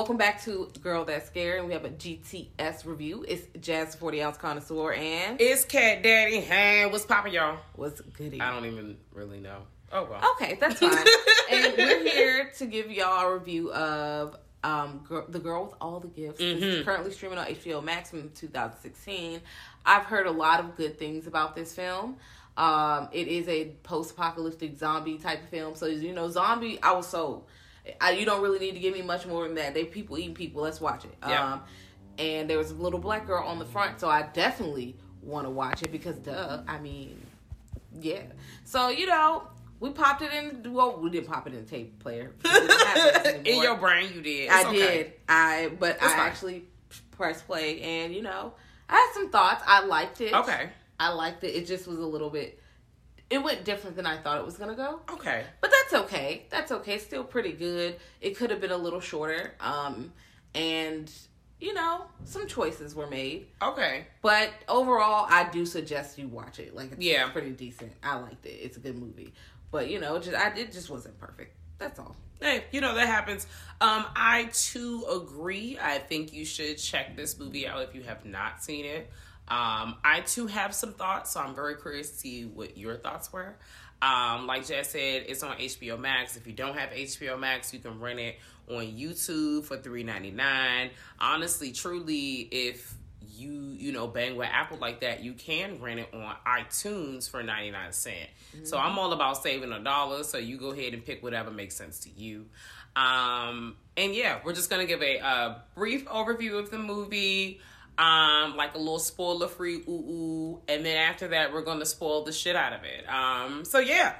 welcome back to Girl That's Scared, and we have a GTS review. It's Jazz 40 Ounce Connoisseur and It's Cat Daddy. Hey, what's popping, y'all? what's goody? I don't even really know. Oh well. Okay, that's fine. and we're here to give y'all a review of um, Gir- The Girl with All the Gifts. This is currently streaming on HBO Max from 2016. I've heard a lot of good things about this film. Um, it is a post-apocalyptic zombie type of film. So you know, zombie, I was sold. I, you don't really need to give me much more than that. They people eating people. Let's watch it. Yeah. Um, and there was a little black girl on the front, so I definitely want to watch it because, duh, I mean, yeah. So you know, we popped it in. Well, we didn't pop it in the tape player. We don't have this In your brain, you did. It's I okay. did. I but It's I fine. actually pressed play, and you know, I had some thoughts. I liked it. Okay. I liked it. It just was a little bit. It went different than I thought it was gonna go. Okay. But that's okay. That's okay. It's still pretty good. It could have been a little shorter. Um, and you know, some choices were made. Okay. But overall, I do suggest you watch it. Like, it's Yeah. pretty decent. I liked it. It's a good movie. But you know, just I it just wasn't perfect. That's all. Hey, you know that happens. Um, I too agree. I think you should check this movie out if you have not seen it. Um, I too have some thoughts, so I'm very curious to see what your thoughts were. Um, like Jess said, it's on HBO Max. If you don't have HBO Max, you can rent it on YouTube for three ninety nine. Honestly, truly, if you you know bang with Apple like that, you can rent it on iTunes for ninety nine cent. So I'm all about saving a dollar. So you go ahead and pick whatever makes sense to you. Um, and yeah, we're just gonna give a, a brief overview of the movie. Um, like a little spoiler free ooh ooh, and then after that we're gonna spoil the shit out of it. Um, so yeah,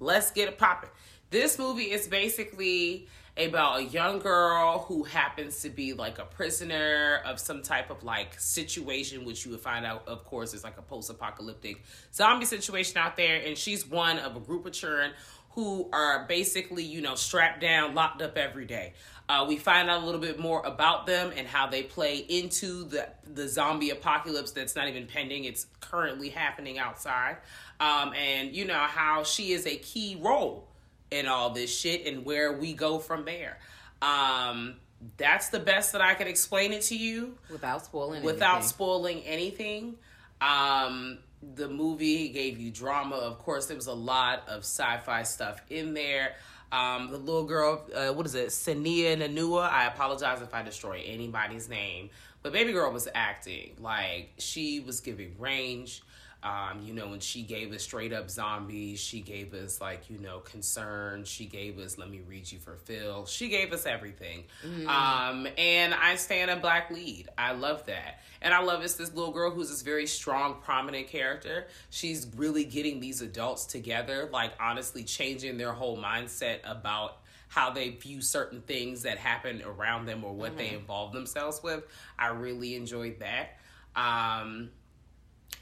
let's get it popping. This movie is basically about a young girl who happens to be like a prisoner of some type of like situation, which you would find out, of course, is like a post apocalyptic zombie situation out there. And she's one of a group of children who are basically, you know, strapped down, locked up every day. Uh, we find out a little bit more about them and how they play into the the zombie apocalypse that's not even pending; it's currently happening outside. Um, and you know how she is a key role in all this shit and where we go from there. Um, that's the best that I can explain it to you Without spoiling. without anything. spoiling anything. Um, the movie gave you drama. Of course, there was a lot of sci-fi stuff in there. Um, the little girl, uh, what is it, Sennia Nanua? I apologize if I destroy anybody's name, but baby girl was acting like she was giving range. Um, you know, when she gave us straight up zombies, she gave us like, you know, concern. She gave us let me read you for Phil. She gave us everything. Um, and I stand a black lead. I love that. And I love it's this little girl who's this very strong, prominent character. She's really getting these adults together, like honestly changing their whole mindset about how they view certain things that happen around them or what they involve themselves with. I really enjoyed that. Um,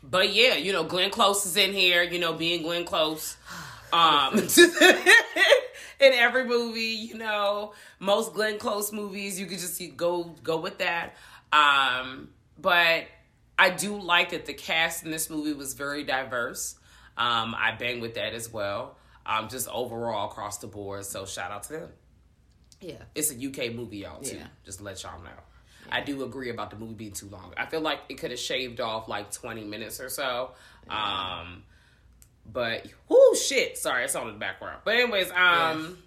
but yeah, you know, Glenn Close is in here, you know, being Glenn Close. Um, in every movie. You know, most Glenn Close movies, you could just go go with that. Um, but I do like that the cast in this movie was very diverse. Um, I bang with that as well. Um, just overall across the board. So shout out to them. Yeah. It's a UK movie, y'all, too. Yeah. Just to let y'all know. I do agree about the movie being too long. I feel like it could have shaved off like 20 minutes or so. Um, but, whoo, shit. Sorry, it's on in the background. But, anyways, um,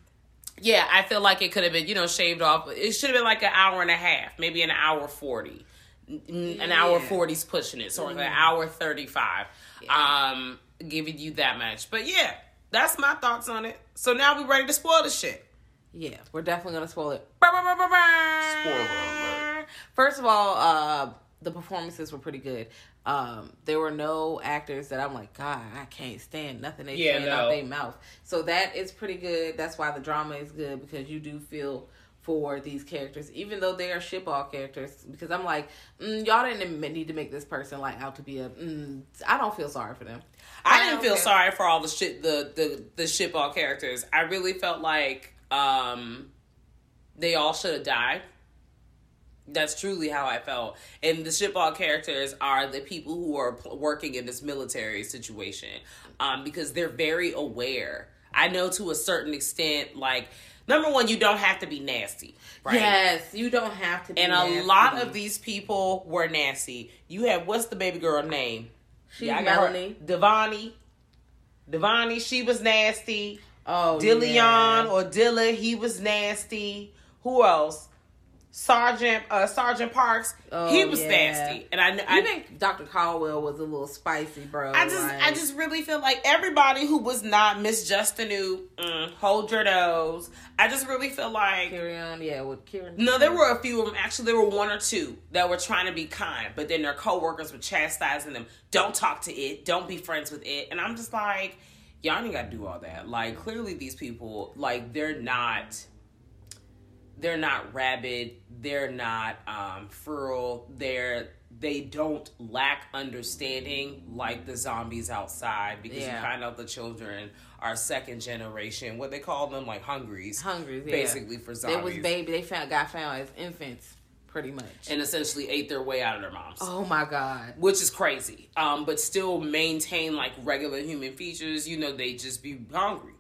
yeah, I feel like it could have been, you know, shaved off. It should have been like an hour and a half, maybe an hour 40. N- An hour Yeah. 40's pushing it. So, like an hour 35. Um, giving you that much. But, yeah, that's my thoughts on it. So, now we're ready to spoil the shit. Yeah, we're definitely gonna spoil it. Spoiler alert. First of all, uh, the performances were pretty good. Um, there were no actors that I'm like, God, I can't stand nothing they Yeah, saying no. out their mouth. So that is pretty good. That's why the drama is good because you do feel for these characters, even though they are shitball characters. Because I'm like, mm, y'all didn't need to make this person like out to be a. Mm, I don't feel sorry for them. I didn't feel Okay. sorry for all the shit the the the shitball characters. I really felt like um they all should have died. That's truly how I felt. And the shitball characters are the people who are pl- working in this military situation um because they're very aware. I know to a certain extent like number one you don't have to be nasty, right? Yes, you don't have to. Be And a lot of these people were nasty. You have what's the baby girl name? She's I got her- Melanie. Devani. Devani, she was nasty. Oh, Dillion yeah. or Dilla, he was nasty. Who else? Sergeant uh Sergeant Parks, he Oh, was yeah. nasty. And I I I, think Dr. Caldwell was a little spicy, bro. I just like- I just really feel like everybody who was not Miss Justineau, mm, hold your nose. I just really feel like Kieran, yeah, with Kieran. No, there were a few of them. Actually, there were one or two that were trying to be kind, but then their coworkers were chastising them. Don't talk to it. Don't be friends with it. And I'm just like, y'all ain't got to do all that. Like, clearly, these people, like, they're not. They're not rabid. They're not um, feral. They're they don't lack understanding like the zombies outside because Yeah. you find out the children are second generation. What they call them, like hungries, Hungry, yeah. basically for zombies. They was baby. They found got found as infants, pretty much. and essentially ate their way out of their moms. oh my god. Which is crazy. Um, but still maintain like regular human features. You know, they just be hungry.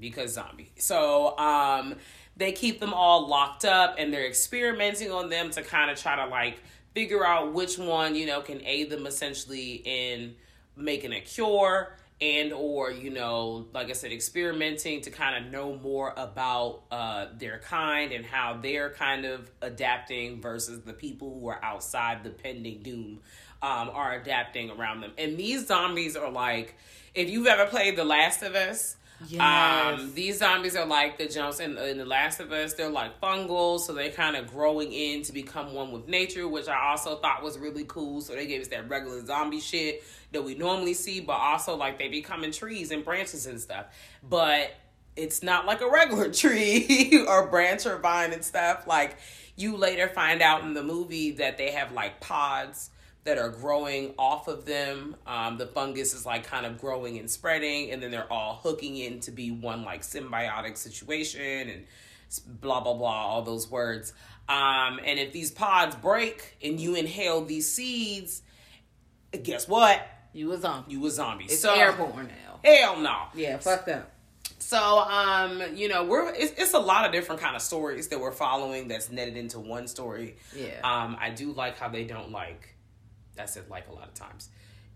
Because zombie. So um they keep them all locked up and they're experimenting on them to kind of try to like figure out which one, you know, can aid them essentially in making a cure and or you know like i said experimenting to kind of know more about uh, their kind and how they're kind of adapting versus the people who are outside the pending doom um, are adapting around them. And these zombies are like if you've ever played the last of us Yes. um, these zombies are like the jumps in, in The Last of Us. They're like fungal, so they're kind of growing in to become one with nature, which I also thought was really cool. So they gave us that regular zombie shit that we normally see, but also like they becoming trees and branches and stuff. But it's not like a regular tree or branch or vine and stuff. Like you later find out in the movie that they have like pods that are growing off of them. Um, the fungus is like kind of growing and spreading, and then they're all hooking in to be one like symbiotic situation and blah blah blah, all those words. Um, and if these pods break and you inhale these seeds, guess what? You a zombie. You a zombie. it's so airborne now. hell no. Yeah, fucked up. So, um, you know, we're it's, it's a lot of different kind of stories that we're following that's netted into one story. Yeah. Um, I do like how they don't like. That's it. Like a lot of times,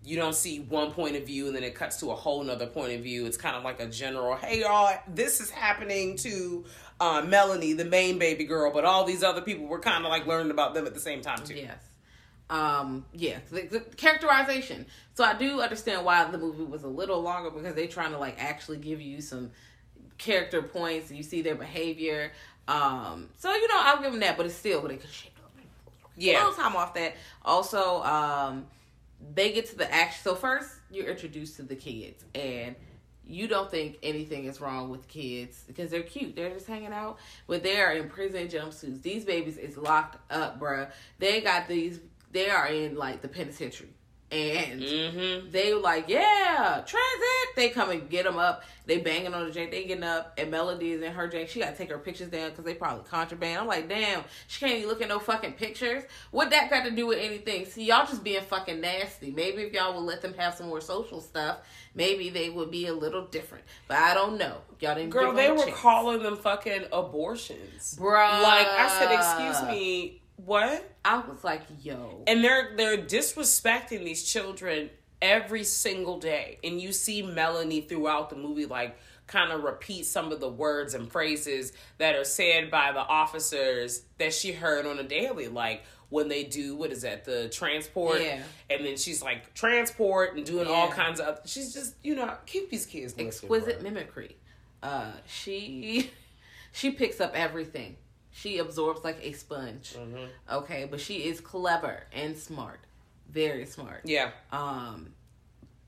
you don't see one point of view and then it cuts to a whole nother point of view. It's kind of like a general, hey y'all, this is happening to uh, Melanie, the main baby girl, but all these other people were kind of like learning about them at the same time too. Yes. Um, yeah, the, the characterization. So I do understand why the movie was a little longer because they're trying to like actually give you some character points. and You see their behavior. Um, so you know I'll give them that, but it's still, but they could. Yeah. A little time off that. Also, um, they get to the action. So first, you're introduced to the kids, and you don't think anything is wrong with kids because they're cute. They're just hanging out, but they are in prison jumpsuits. These babies is locked up, bruh. They got these. They are in like the penitentiary. And Mm-hmm. they were like, yeah, transit. They come and get them up. They banging on the jank. They getting up. And Melody is in her jank. She got to take her pictures down because they probably contraband. I'm like, damn, she can't even look at no fucking pictures. What that got to do with anything? See, y'all just being fucking nasty. Maybe if y'all would let them have some more social stuff, maybe they would be a little different. But I don't know. Y'all didn't Girl, give they were chance. calling them fucking abortions. Bruh. Like I said, excuse me, what? I was like, yo. And they're they're disrespecting these children every single day. And you see Melanie throughout the movie like kind of repeat some of the words and phrases that are said by the officers that she heard on a daily like when they do what is that the transport Yeah. and then she's like transport and doing all kinds of she's just you know keep these kids exquisite mimicry. Uh, she she picks up everything. She absorbs like a sponge. Mm-hmm. Okay, but she is clever and smart, very smart. yeah Um,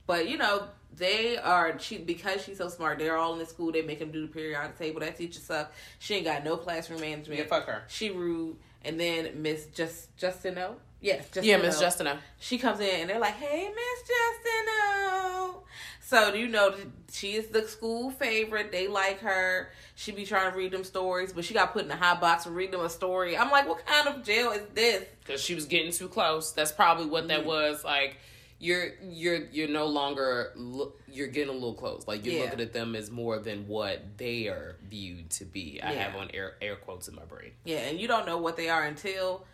but you know they are she because she's so smart. They're all in the school. They make them do the periodic table. That teacher suck. She ain't got no classroom management. Yeah, fuck her. She rude. And then Miss Just Justineau. Yes, Justineau. yeah miss justina She comes in and they're like, "Hey, Miss Justineau." So you know she is the school favorite. They like her. She be trying to read them stories, but she got put in a hot box to read them a story. I'm like, what kind of jail is this? because she was getting too close. That's probably what that mm-hmm. was. Like you're you're you're no longer lo- you're getting a little close. Like you're Yeah. looking at them as more than what they are viewed to be. I Yeah. have on air air quotes in my brain. Yeah, and you don't know what they are until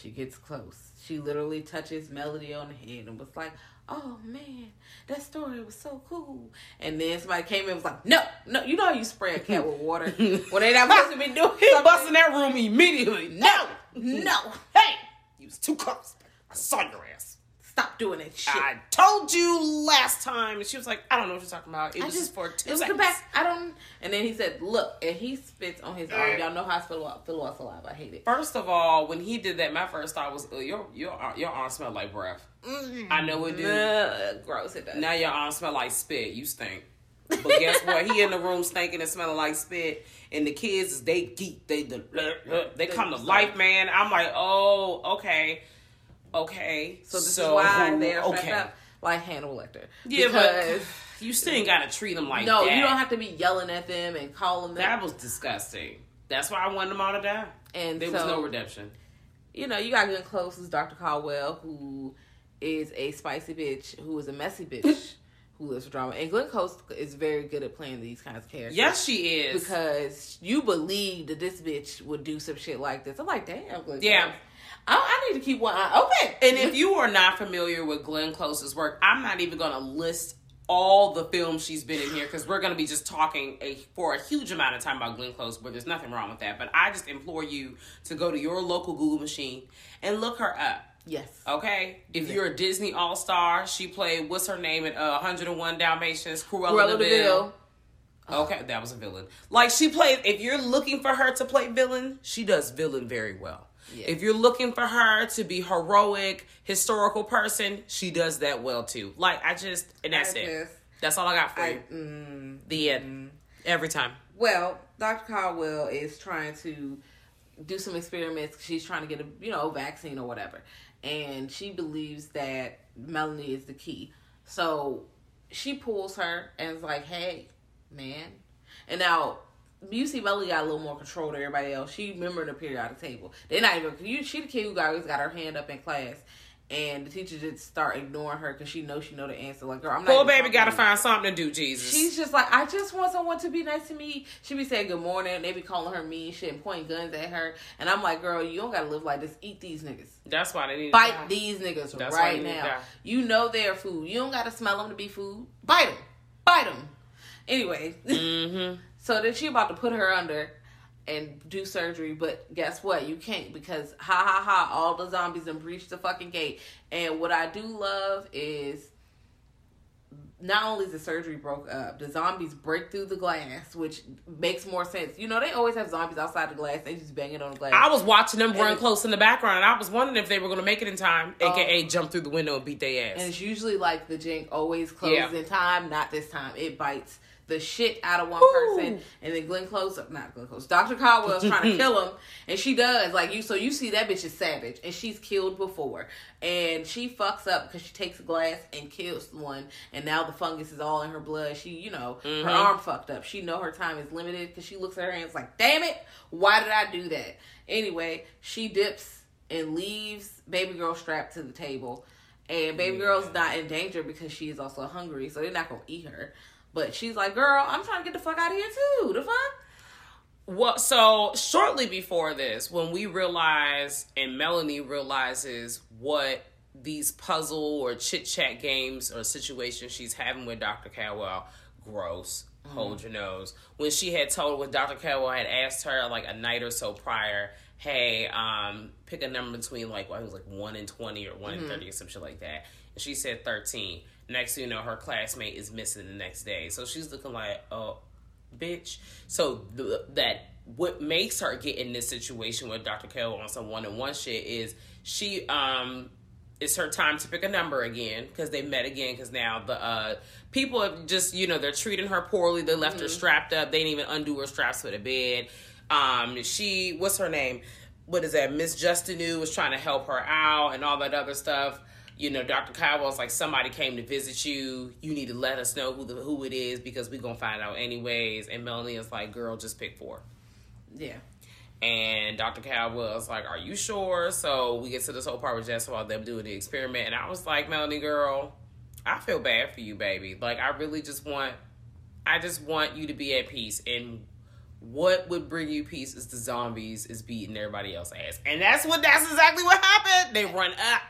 she gets close. She literally touches Melody on the head and was like, "Oh man, that story was so cool." And then somebody came in and was like, "No, no, you know how you spray a cat with water when they not supposed to be doing He something? busting that room immediately. No, No, hey, you was too close. I saw your ass. Stop doing it. shit." I told you last time, and she was like, "I don't know what you're talking about. It I was just for two it was the seconds." back. I don't. And then he said, "Look," and he spits on his arm. Y'all know how I feel feel about saliva. I hate it. First of all, when he did that, my first thought was, "Ugh, "Your your your arm smelled like breath." Mm-hmm. I know it do. Ugh, gross. It does. Now your arm smell like spit. You stink. But guess what? He in the room stinking and smelling like spit. And the kids, they geek. They the they come to life, man. I'm like, oh, okay, okay. so this is why they're okay. up like Hannibal Lecter. Yeah, because but you still ain't gotta treat them like no, that. you don't have to be yelling at them and calling them. That was disgusting. That's why I wanted them all to die. and There so, was no redemption. you know, you got Glenn Close as Dr. Caldwell, who is a spicy bitch, who is a messy bitch, who lives for drama. And Glenn Close is very good at playing these kinds of characters. Yes, she is. because you believe that this bitch would do some shit like this. I'm like, damn, Glenn Yeah. Close. I, I need to keep one eye open. And if you are not familiar with Glenn Close's work, I'm not even going to list all the films she's been in here because we're going to be just talking a, for a huge amount of time about Glenn Close, but there's nothing wrong with that. But I just implore you to go to your local Google machine and look her up. yes, Okay, if you're a Disney All Star, she played what's her name in uh, 101 Dalmatians, Cruella, Cruella de Vil. Deville. Okay, that was a villain. Like she plays. If you're looking for her to play villain, she does villain very well. Yeah. If you're looking for her to be heroic, historical person, she does that well too. Like I just, and that's I it. That's all I got for I, you. mm, The end. Every time. Well, Dr. Caldwell is trying to do some experiments. She's trying to get a you know vaccine or whatever, and she believes that Melanie is the key. So she pulls her and is like, "Hey, man," and now. You see, Melanie got a little more control than everybody else. She remembered the periodic table. They're not even. You, she the kid who got, always got her hand up in class, and the teacher just start ignoring her because she knows she know the answer. Like, girl, I'm not. Poor baby got to find something to do. Jesus. She's just like, I just want someone to be nice to me. She be saying good morning. They be calling her mean shit and pointing guns at her. And I'm like, girl, you don't gotta live like this. Eat these niggas. That's why they need to Bite these niggas That's right you need to now. You know they're food. You don't gotta smell them to be food. Bite them. Bite them. Anyway, Mm-hmm. So then she about to put her under and do surgery, but guess what? You can't because ha ha ha, all the zombies and breached the fucking gate. And what I do love is not only is the surgery broke up, the zombies break through the glass, which makes more sense. You know, they always have zombies outside the glass. They just banging on the glass. I was watching them run close in the background, and I was wondering if they were going to make it in time, um, aka jump through the window and beat their ass. and it's usually like the jank always closes Yeah. in time. Not this time. It bites the shit out of one person, and then Glenn Close, not Glenn Close, Doctor Caldwell's trying to kill him, and she does like you. So you see that bitch is savage, and she's killed before, and she fucks up because she takes a glass and kills one, and now the fungus is all in her blood. She, you know, her mm-hmm. arm fucked up. She know her time is limited because she looks at her hands like, damn it, why did I do that? Anyway, she dips and leaves baby girl strapped to the table. And baby girl's not in danger because she is also hungry, so they're not gonna eat her. But she's like, "Girl, I'm trying to get the fuck out of here too. The fuck." Well, so shortly before this, when we realize and Melanie realizes what these puzzle or chit chat games or situations she's having with Dr. Caldwell, gross. Hold your nose. When she had told when Dr. Caldwell had asked her like a night or so prior, hey, um, pick a number between like well, it was like one and twenty or one and thirty or some shit like that. And she said thirteen. Next thing you know, her classmate is missing the next day. So she's looking like, oh, bitch. So the, that what makes her get in this situation with Dr. Kell on some one on one shit is she um it's her time to pick a number again because they met again because now the uh people have just you know they're treating her poorly they left her strapped up they didn't even undo her straps for the bed um she what's her name what is that miss justinu was trying to help her out and all that other stuff you know, Dr. Caldwell's like somebody came to visit you. You need to let us know who the who it is because we're gonna find out anyways. And Melanie is like, girl, just pick four. Yeah. And Dr. Caldwell is like, Are you sure? So we get to this whole part with Jess about them doing the experiment. And I was like, Melanie, girl, I feel bad for you, baby. Like, I really just want, I just want you to be at peace. And what would bring you peace is the zombies is beating everybody else ass. And that's what, that's exactly what happened. They run up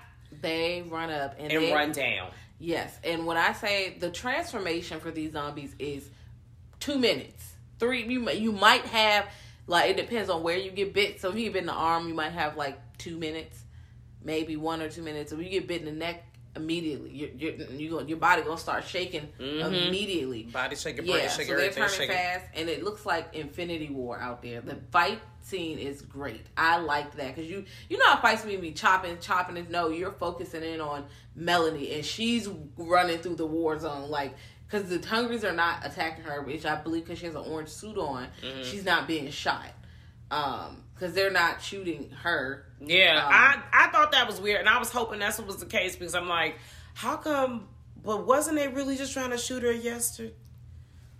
They run up and, and they, run down. Yes, and when I say the transformation for these zombies is two minutes, three. You might- you might have like it depends on where you get bit. So if you get bit in the arm, you might have like two minutes, maybe one or two minutes. If you get bit in the neck, immediately your your you gonna- your body gonna start shaking immediately. Body shaking, Yeah, brain so shaking, they're everything turning shaking. fast, and it looks like Infinity War out there. The fight scene is great. I like that because you you know how fights mean me be chopping, chopping. And no, you're focusing in on Melanie, and she's running through the war zone like. Because the Hungries are not attacking her, which I believe because she has an orange suit on, Mm-hmm. she's not being shot. Um, because they're not shooting her. Yeah, Um, I I thought that was weird, and I was hoping that's what was the case because I'm like, how come? But wasn't they really just trying to shoot her yesterday?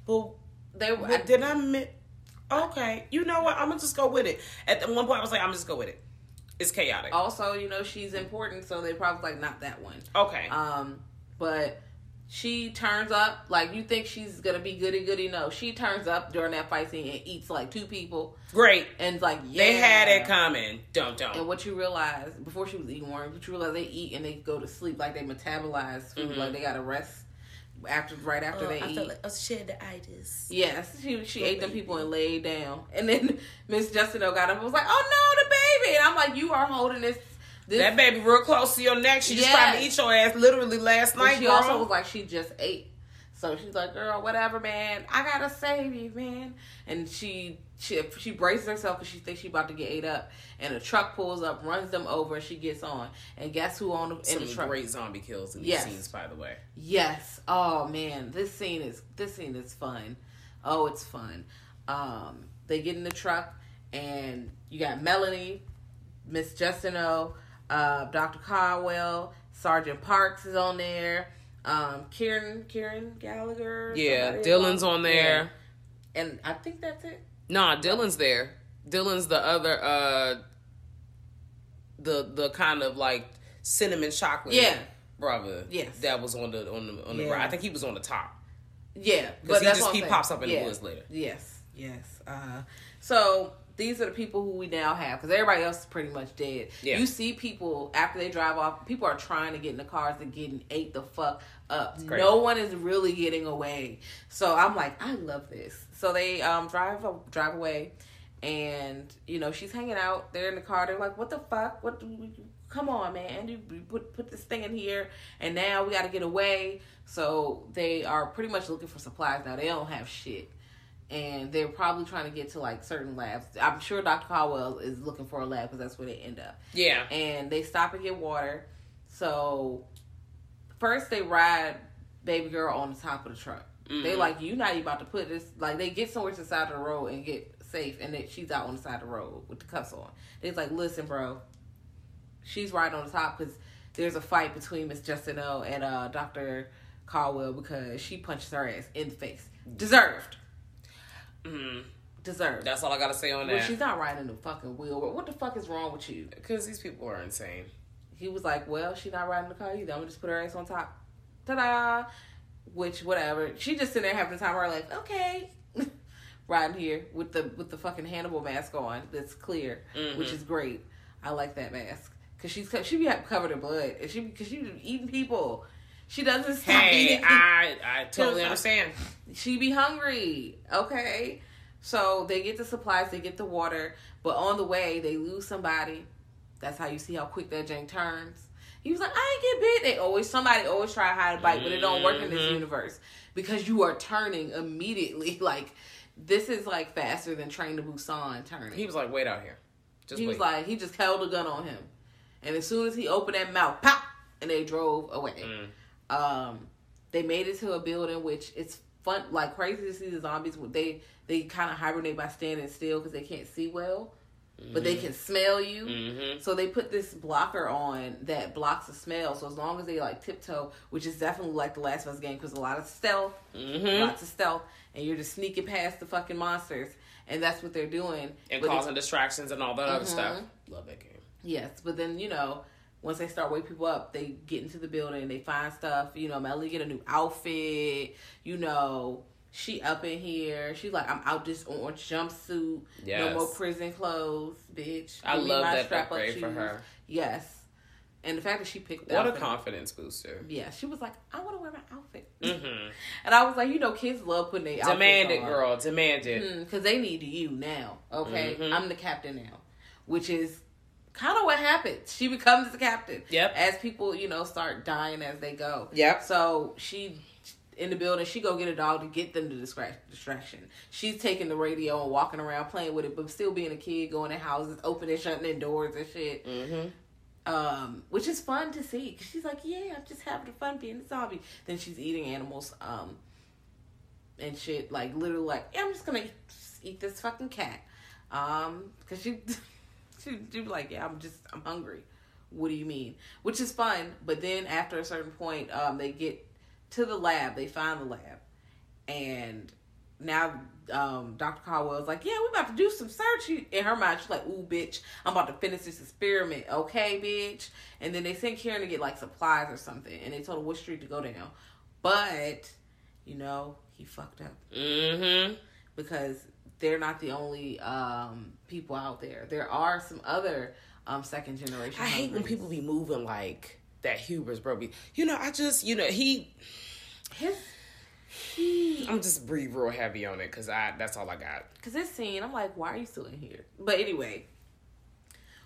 But, They but did I mi- Okay, you know what? I'm gonna just go with it. At the one point, I was like, I'm gonna just go with it. It's chaotic. also, you know, she's important, so they probably like not that one. Okay. Um, but she turns up like you think she's gonna be goody goody. No, she turns up during that fight scene and eats like two people, Great. and it's like yeah. They had it coming. Don't don't. And what you realize before she was eating one, what you realize they eat and they go to sleep like they metabolize food, mm-hmm. like they gotta rest after right after they eat. a shit itis. Yes, she she ate them people and laid down, and then Miss Justineau got up and was like, "Oh no, the baby!" And I'm like, "You are holding this." This That baby real close to your neck. She just tried to eat your ass literally last night, she girl. also was like, she just ate. So she's like, girl, whatever, man. I gotta save you, man. And she she she braces herself because she thinks she about to get ate up. And a truck pulls up, runs them over, and she gets on. And guess who on the, in Some the truck? great zombie kills in these Yes. scenes, by the way. Yes. Oh man, this scene is this scene is fun. Oh, it's fun. Um, they get in the truck, and you got Melanie, Miss Justineau, uh, Dr. Caldwell, Sergeant Parks is on there. Um, Kieran Kieran Gallagher. Yeah, Dylan's on there. Yeah. And I think that's it. Nah, Dylan's there. Dylan's the other uh the the kind of like cinnamon chocolate Yeah. brother. Yes. That was on the on the on the Yeah. right. I think he was on the top. Yeah, Because he that's just he saying. pops up in Yeah. the woods later. Yes, yes. Uh, so these are the people who we now have because everybody else is pretty much dead. Yeah. You see people after they drive off. People are trying to get in the cars and getting ate the fuck up. No one is really getting away. So I'm like, I love this. So they um drive drive away, and you know she's hanging out. They're in the car. They're like, what the fuck? What? do we- Come on, man! You you put put this thing in here, and now we got to get away. So they are pretty much looking for supplies now. They don't have shit, and they're probably trying to get to like certain labs. I'm sure Dr. Caldwell is looking for a lab because that's where they end up. Yeah. And they stop and get water. So first they ride baby girl on the top of the truck. They like you not even about to put this like they get somewhere to the side of the road and get safe and that she's out on the side of the road with the cuffs on. They's like, listen, bro, she's right on the top because there's a fight between Miss Justinelle and uh, Doctor Caldwell because she punches her ass in the face. Deserved. Mm, Deserved. that's all I gotta say on well, that. she's not riding the fucking wheel. What the fuck is wrong with you? Because these people are insane. He was like, "Well, she's not riding the car either. I'm gonna just put her ass on top." Ta-da! Which, whatever. She just sitting there having the time of her life. Okay, riding here with the with the fucking Hannibal mask on. That's clear, which is great. I like that mask because she's she be covered in blood and she because she eating people. She doesn't stop Hey, eating. I I totally understand. she be hungry. Okay. So they get the supplies, they get the water, but on the way they lose somebody. That's how you see how quick that jank turns. He was like, I ain't get bit. They always somebody always try to hide a bite, but it don't work in this universe because you are turning immediately. Like this is like faster than Train to Busan turning. He was like, wait out here. Just He wait. was like, he just held a gun on him, and as soon as he opened that mouth, pop, and they drove away. Mm. Um, they made it to a building, which it's fun, like crazy to see the zombies. They they kind of hibernate by standing still because they can't see well, but they can smell you. Mhm. So they put this blocker on that blocks the smell. So as long as they like tiptoe, which is definitely like the Last of Us game, because a lot of stealth, Mhm. lots of stealth, and you're just sneaking past the fucking monsters, and that's what they're doing. and But causing distractions and all that other Mhm. stuff. Love that game. Yes, but then you know, once they start waking people up, they get into the building, they find stuff. You know, Melanie get a new outfit. You know, she up in here. She's like, I'm out this orange jumpsuit. Yes. No more prison clothes, bitch. I Give love my that strap-up upgrade for her. Yes, and the fact that she picked the What a confidence booster. Yeah, she was like, I want to wear my outfit, hmm and I was like, you know, kids love putting their Demand it, on. girl. Demand it. because they need you now. Okay, Mhm. I'm the captain now, which is kind of what happens. She becomes the captain. Yep. As people, you know, start dying as they go. Yep. So she in the building, she go get a dog to get them to distract distraction. She's taking the radio and walking around playing with it, but still being a kid, going to houses, opening, shutting their doors and shit. Mm-hmm. Um, which is fun to see. 'cause she's like, yeah, I'm just having fun being a zombie. Then she's eating animals, um, and shit. Like literally, like, yeah, I'm just gonna eat this fucking cat. Um, cause she, she, was like, yeah, I'm just, I'm hungry. What do you mean? Which is fun. But then after a certain point, um, they get to the lab. They find the lab, and now um, Dr. Caldwell's like, yeah, we're about to do some search. In her mind, she's like, ooh, bitch, I'm about to finish this experiment, okay, bitch. And then they sent Kieran to get like supplies or something, and they told her what street to go down. But you know, he fucked up Mm-hmm. because they're not the only um, people out there. There are some other um, second generation. I hate when people be moving like that hubris, bro. Be, you know, I just, you know, he. his He, I'm just breathe real heavy on it because I. That's all I got. Cause this scene, I'm like, why are you still in here? But anyway,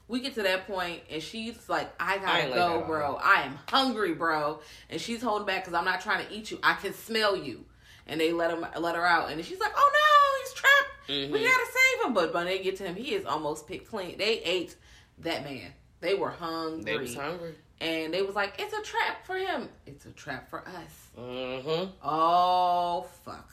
we get to that point, and she's like, I I gotta like go, bro. I am hungry, bro. And she's holding back because I'm not trying to eat you. I can smell you. And they let him let her out, and she's like, Oh no, he's trapped. We Mhm. gotta save him. But when they get to him, he is almost picked clean. They ate that man. They were hungry. They was hungry. And they was like, It's a trap for him. It's a trap for us. Mm-hmm. Oh fuck.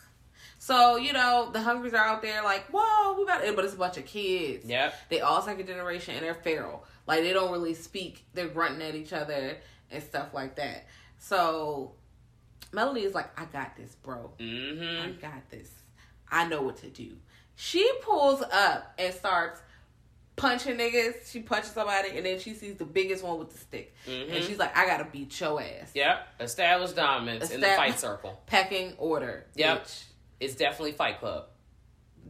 So, you know, the hungries are out there like, whoa, we about it, but it's a bunch of kids. Yeah. They all second generation and they're feral. Like they don't really speak. They're grunting at each other and stuff like that. So Melanie is like, I got this, bro. I Mm-hmm. got this. I know what to do. She pulls up and starts punching niggas. She punches somebody and then she sees the biggest one with the stick. And Mhm. she's like, I gotta beat your ass. Yep. Established dominance in the fight circle. Pecking order. Yep. bitch. It's definitely Fight Club.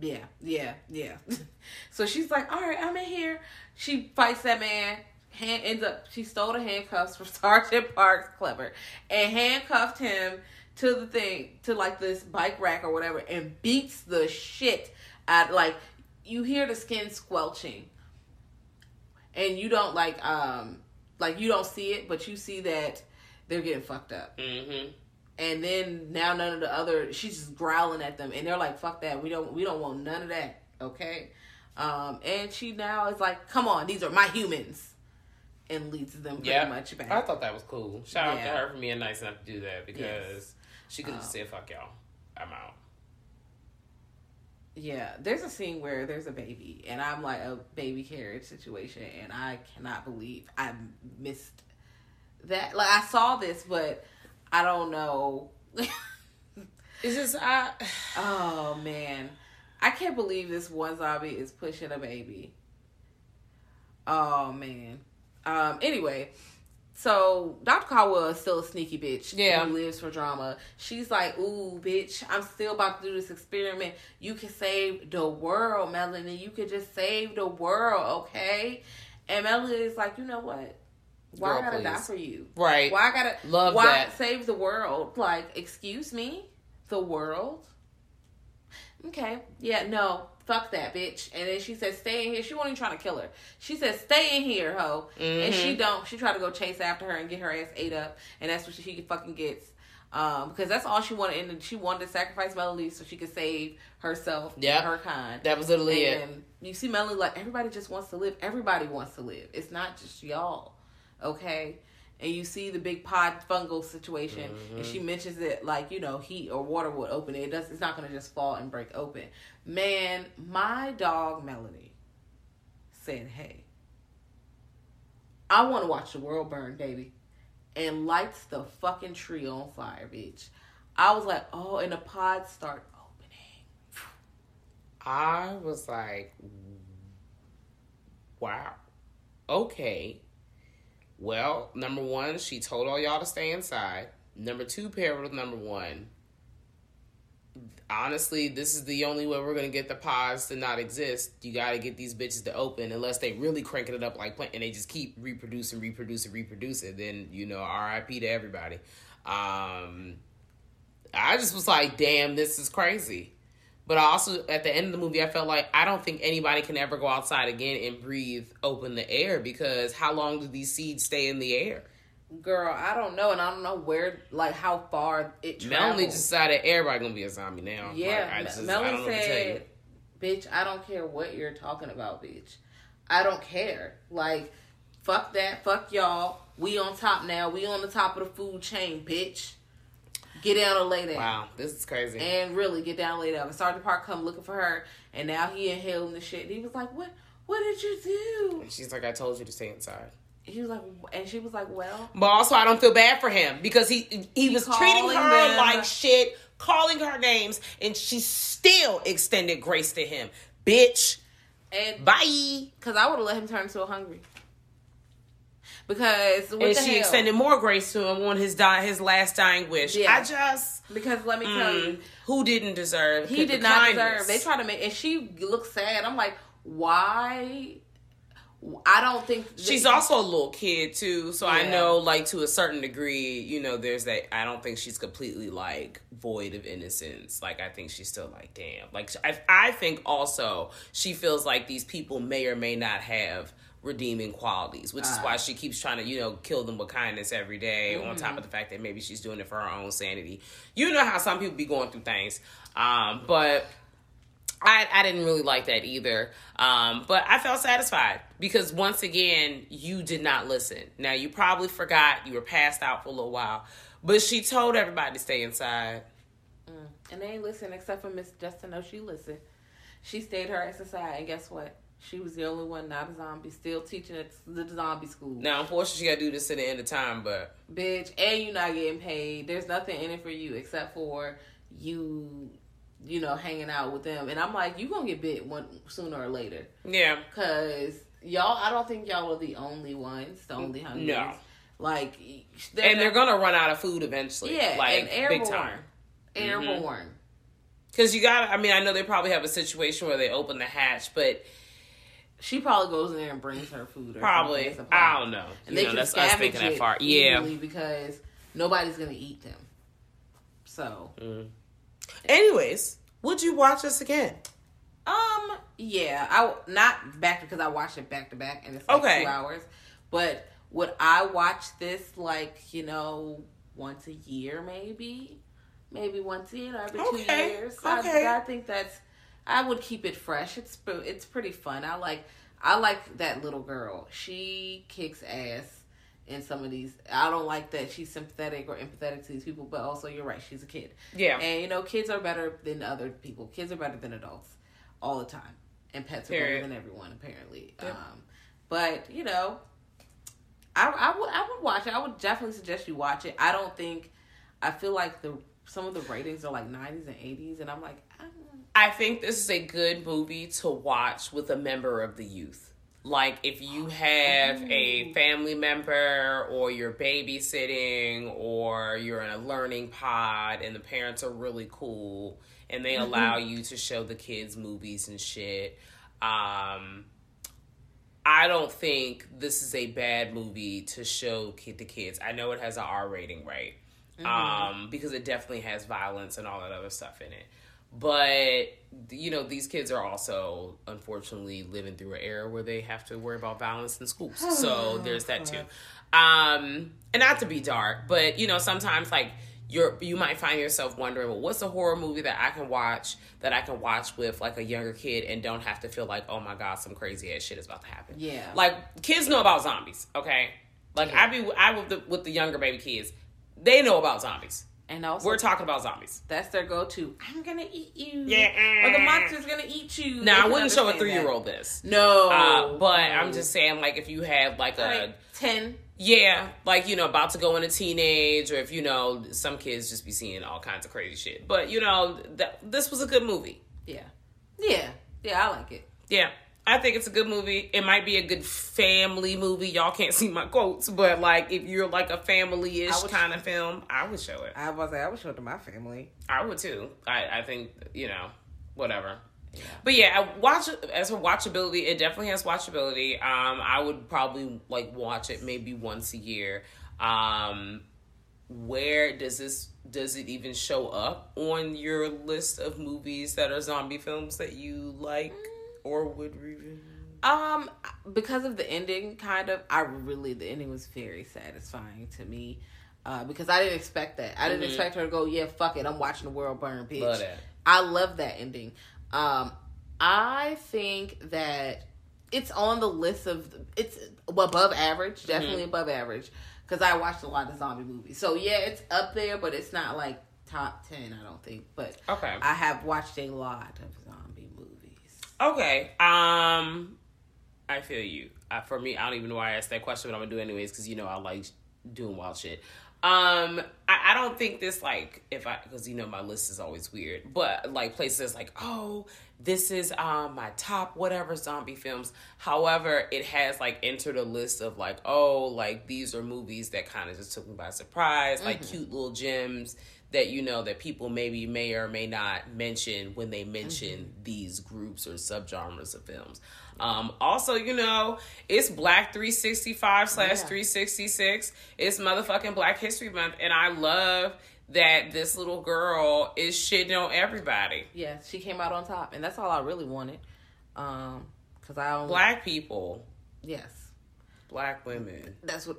Yeah, yeah, yeah. so she's like, all right, I'm in here. She fights that man. Hand ends up. She stole the handcuffs from Sergeant Parks, clever, and handcuffed him to the thing, to like this bike rack or whatever, and beats the shit out. Like you hear the skin squelching, and you don't like, um, like you don't see it, but you see that they're getting fucked up. Mm-hmm. And then now none of the other she's just growling at them and they're like, fuck that. We don't we don't want none of that. Okay? Um and she now is like, Come on, these are my humans and leads them pretty Yeah. much back. I thought that was cool. Shout out to her for being nice enough to do that because Yes. she could have Um, just said, fuck y'all. I'm out. Yeah, there's a scene where there's a baby, and I'm like a baby carriage situation, and I cannot believe I missed that. Like I saw this, but I don't know. It's just I. oh man, I can't believe this one zombie is pushing a baby. Oh man. Um. Anyway, so Dr. Caldwell is still a sneaky bitch. Yeah. Who lives for drama. She's like, ooh, bitch, I'm still about to do this experiment. You can save the world, Melanie. You could just save the world, okay? And Melanie is like, you know what? Why Girl, I gotta die for you? Right. Why I gotta Love why that. save the world? Like, excuse me? The world? Okay. Yeah, no. Fuck that bitch. And then she said, stay in here. She wasn't even trying to kill her. She said, stay in here, ho. And Mm-hmm. she don't. She tried to go chase after her and get her ass ate up. And that's what she, fucking gets. Um, because that's all she wanted. And she wanted to sacrifice Melody so she could save herself Yep. and her kind. That was literally it. and you see Melody like, everybody just wants to live. Everybody wants to live. It's not just y'all. Okay? And you see the big pod fungal situation, and she mm-hmm. mentions it like you know heat or water would open it. It does. It's not going to just fall and break open. Man, my dog Melody said, "Hey, I want to watch the world burn, baby," and lights the fucking tree on fire, bitch. I was like, "Oh," and the pods start opening. I was like, wow. Okay. Well, number one, she told all y'all to stay inside. Number two, paired with number one. Honestly, this is the only way we're gonna get the pods to not exist. You gotta get these bitches to open, unless they really cranking it up like plant, and they just keep reproducing, reproducing, reproducing. Then you know, R.I.P. to everybody. Um, I just was like, damn, this is crazy. But I also, at the end of the movie, I felt like I don't think anybody can ever go outside again and breathe open the air because how long do these seeds stay in the air? Girl, I don't know, and I don't know where, like, how far it travels. Melanie decided everybody gonna be a zombie now. Yeah, Like, I just, I Melanie don't know what to tell you. said, "Bitch, I don't care what you're talking about, bitch. I don't care. Like, fuck that. Fuck y'all. We on top now. We on the top of the food chain, bitch. Get down and lay down. Wow, this is crazy. And really get down and lay down. And Sergeant Park come looking for her, and now he inhaling the shit. And he was like, "What? What did you do?" She's like, I told you to stay inside. He was like, and she was like, "Well." But also, I don't feel bad for him because he he, was treating her them- like shit, calling her names, and she still extended grace to him. Bitch, And bye. because I would have let him turn so hungry. Because what and she hell? extended more grace to him on his die his last dying wish. Yeah. I just Because let me tell mm, you, who didn't deserve he did not kindness. deserve. They try to make, and she looks sad. I'm like, why? I don't think She's also a little kid too, so I know, like to a certain degree, you know, there's that. I don't think she's completely like void of innocence. Like I think she's still like, damn. Like I, I think also she feels like these people may or may not have redeeming qualities, which is Ah. why she keeps trying to, you know, kill them with kindness every day, On Mm-hmm. top of the fact that maybe she's doing it for her own sanity. You know how some people be going through things, um, but. I, I didn't really like that either. Um, but I felt satisfied because once again, you did not listen. Now, you probably forgot you were passed out for a little while, but she told everybody to stay inside. and they ain't listen except for Miss Justin. No, she listened. She stayed her ass aside, and guess what? She was the only one not a zombie, still teaching at the zombie school. Now, unfortunately, she got to do this to the end of time, but bitch, and you're not getting paid. There's nothing in it for you except for you, you know, hanging out with them. And I'm like, you gonna get bit one sooner or later, yeah. cause y'all. I don't think y'all are the only ones, the only hungry. No. Like, And they're going to run out of food eventually. yeah, like and airborne, big time. Mm-hmm. airborne. Because you got I mean, I know they probably have a situation where they open the hatch, but She probably goes in there and brings her food. Or probably. I don't know. And You they know, can that's us scavenge it far. Yeah. because nobody's gonna eat them. So, Anyways, would you watch this again? Um, yeah, I not back because I watched it back to back and it's like Okay. two hours. But would I watch this like you know once a year maybe, maybe once a year every two years? okay. I, I think that's I would keep it fresh. It's it's pretty fun. I like I like that little girl. She kicks ass, in some of these. I don't like that she's sympathetic or empathetic to these people, but also you're right, she's a kid. Yeah. And you know, kids are better than other people. Kids are better than adults all the time. And pets are Period. better than everyone apparently. Um but, you know, I I would I would watch it. I would definitely suggest you watch it. I don't think I feel like the some of the ratings are like 90s and 80s and I'm like, I don't I think this is a good movie to watch with a member of the youth. Like if you have a family member or you're babysitting or you're in a learning pod and the parents are really cool and they allow you to show the kids movies and shit. Um I don't think this is a bad movie to show kid to kids. I know it has an R rating, right? Um, because it definitely has violence and all that other stuff in it. But you know, these kids are also unfortunately living through an era where they have to worry about violence in schools. So there's that too. Um, and not to be dark, but you know, sometimes like you're you might find yourself wondering, well, what's a horror movie that I can watch that I can watch with like a younger kid and don't have to feel like, oh my god, some crazy ass shit is about to happen. Yeah. Like kids know about zombies, okay? Like I be I with the with the younger baby kids, they know about zombies. And also We're talking about zombies. that's their go-to. I'm gonna eat you. Yeah. Or the monster's gonna eat you. Now I wouldn't show a three year old that. this. No. Uh, but I'm just saying, like, if you have like a ten. yeah, like you know, about to go into teenage, or if you know, some kids just be seeing all kinds of crazy shit. But you know, that this was a good movie. Yeah. Yeah. Yeah, I like it. Yeah, I think it's a good movie. It might be a good family movie. Y'all can't see my quotes, but like if you're like a family ish kind of film, I would show it. I was like, I would show it to my family. I would too. I, I think you know whatever. Yeah. But yeah, I watch as for watchability, it definitely has watchability. Um, I would probably like watch it maybe once a year. Um, where does this does it even show up on your list of movies that are zombie films that you like or would review? Um, because of the ending, kind of, I really the ending was very satisfying to me. Uh, because I didn't expect that. I didn't expect her to go, yeah, fuck it, I'm watching the world burn, bitch. Mm-hmm. Love. I love that ending. Um, I think that it's on the list of it's above average, definitely above average. Because I watched a lot of zombie movies, so yeah, it's up there, but it's not like top ten. I don't think, but Okay. I have watched a lot of. Okay. Um, I feel you. Uh, for me, I don't even know why I asked that question, but I'm gonna do it anyways because you know I like doing wild shit. Um, I, I don't think this like if I because you know my list is always weird, but like places like oh this is um my top whatever zombie films. However, it has like entered a list of like oh like these are movies that kind of just took me by surprise, like cute little gems that you know that people maybe may or may not mention when they mention these groups or subgenres of films. Um, also, you know, it's Black 365 slash 366. It's motherfucking Black History Month, and I love that this little girl is shitting on everybody. Yeah, she came out on top, and that's all I really wanted. Um, cause I don't. Black people, Yes, black women, that's what.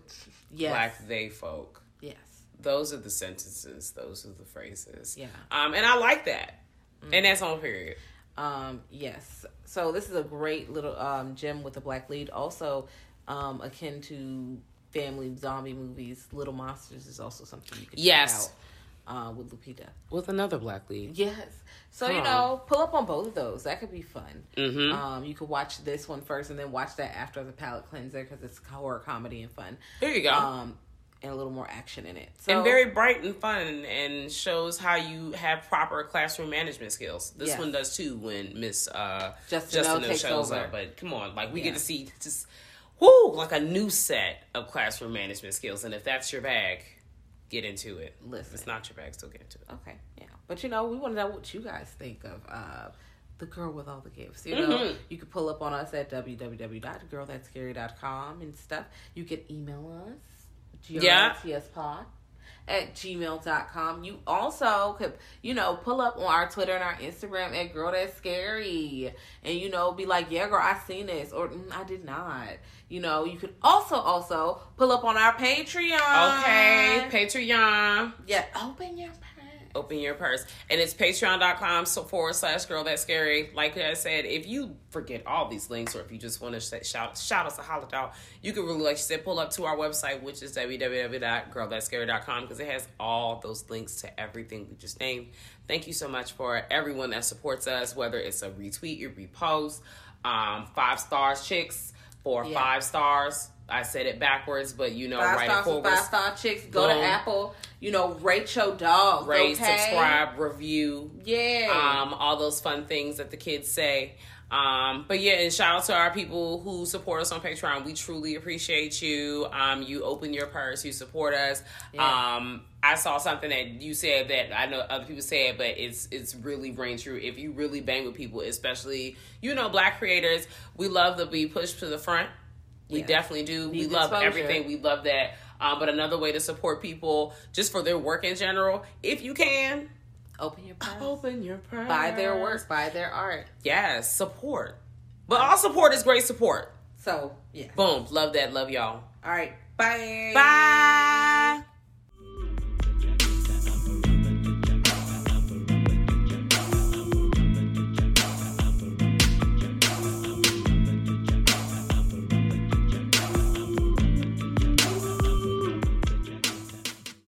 Yes. black they folk. Yes. Those are the sentences. Those are the phrases. Yeah. Um, and I like that. And that's on period. Um. Yes. So this is a great little um gem with a black lead. Also, um, akin to family zombie movies. Little Monsters is also something you can Yes. check out. Uh, with Lupita. With another black lead. Yes. So you know, pull up on both of those. That could be fun. Mhm. Um, you could watch this one first and then watch that after the palate cleanser because it's horror comedy and fun. There you go. Um, and a little more action in it. So and very bright and fun and shows how you have proper classroom management skills. This Yes. one does too when Miss uh, Justin Justineau shows over. up. But come on, like we Yeah. get to see just whoo like a new set of classroom management skills. And if that's your bag, get into it. Listen. If it's not your bag, still get into it. Okay, yeah. But you know, we want to know what you guys think of uh, the girl with all the gifts. You know, Mhm. you can pull up on us at www.girlthatscary.com and stuff. You can email us, Yeah. grltspod at gmail.com. You also could, you know, pull up on our Twitter and our Instagram at Girl That's Scary. And, you know, be like, yeah, girl, I seen this. Or, mm, I did not. You know, you could also, also pull up on our Patreon. Okay, Patreon. Yeah, open your. Open your purse. And it's patreon.com so forward slash girl that's scary. Like I said, if you forget all these links or if you just want to shout shout us a holler out, you can really, like you said, pull up to our website, which is www.girlthatscary.com because it has all those links to everything we just named. Thank you so much for everyone that supports us, whether it's a retweet or repost, um, five stars chicks for yeah. five stars I said it backwards, but you know, five right stars forward. Five star chicks. Go Boom. to Apple. You know, rate your dog. Rate, okay? subscribe, review. Yeah. Um, all those fun things that the kids say. Um, but yeah, and shout out to our people who support us on Patreon. We truly appreciate you. Um, you open your purse, you support us. Yeah. Um, I saw something that you said that I know other people said, but it's it's really ring true. If you really bang with people, especially you know black creators, we love to be pushed to the front we yeah. definitely do. Need we love exposure. everything. We love that. Um, but another way to support people just for their work in general, if you can, open your purse. Open your purse. Buy their work. Buy their art. Yes, support. But all support is great support. So yeah. Boom. Love that. Love y'all. All right. Bye. Bye.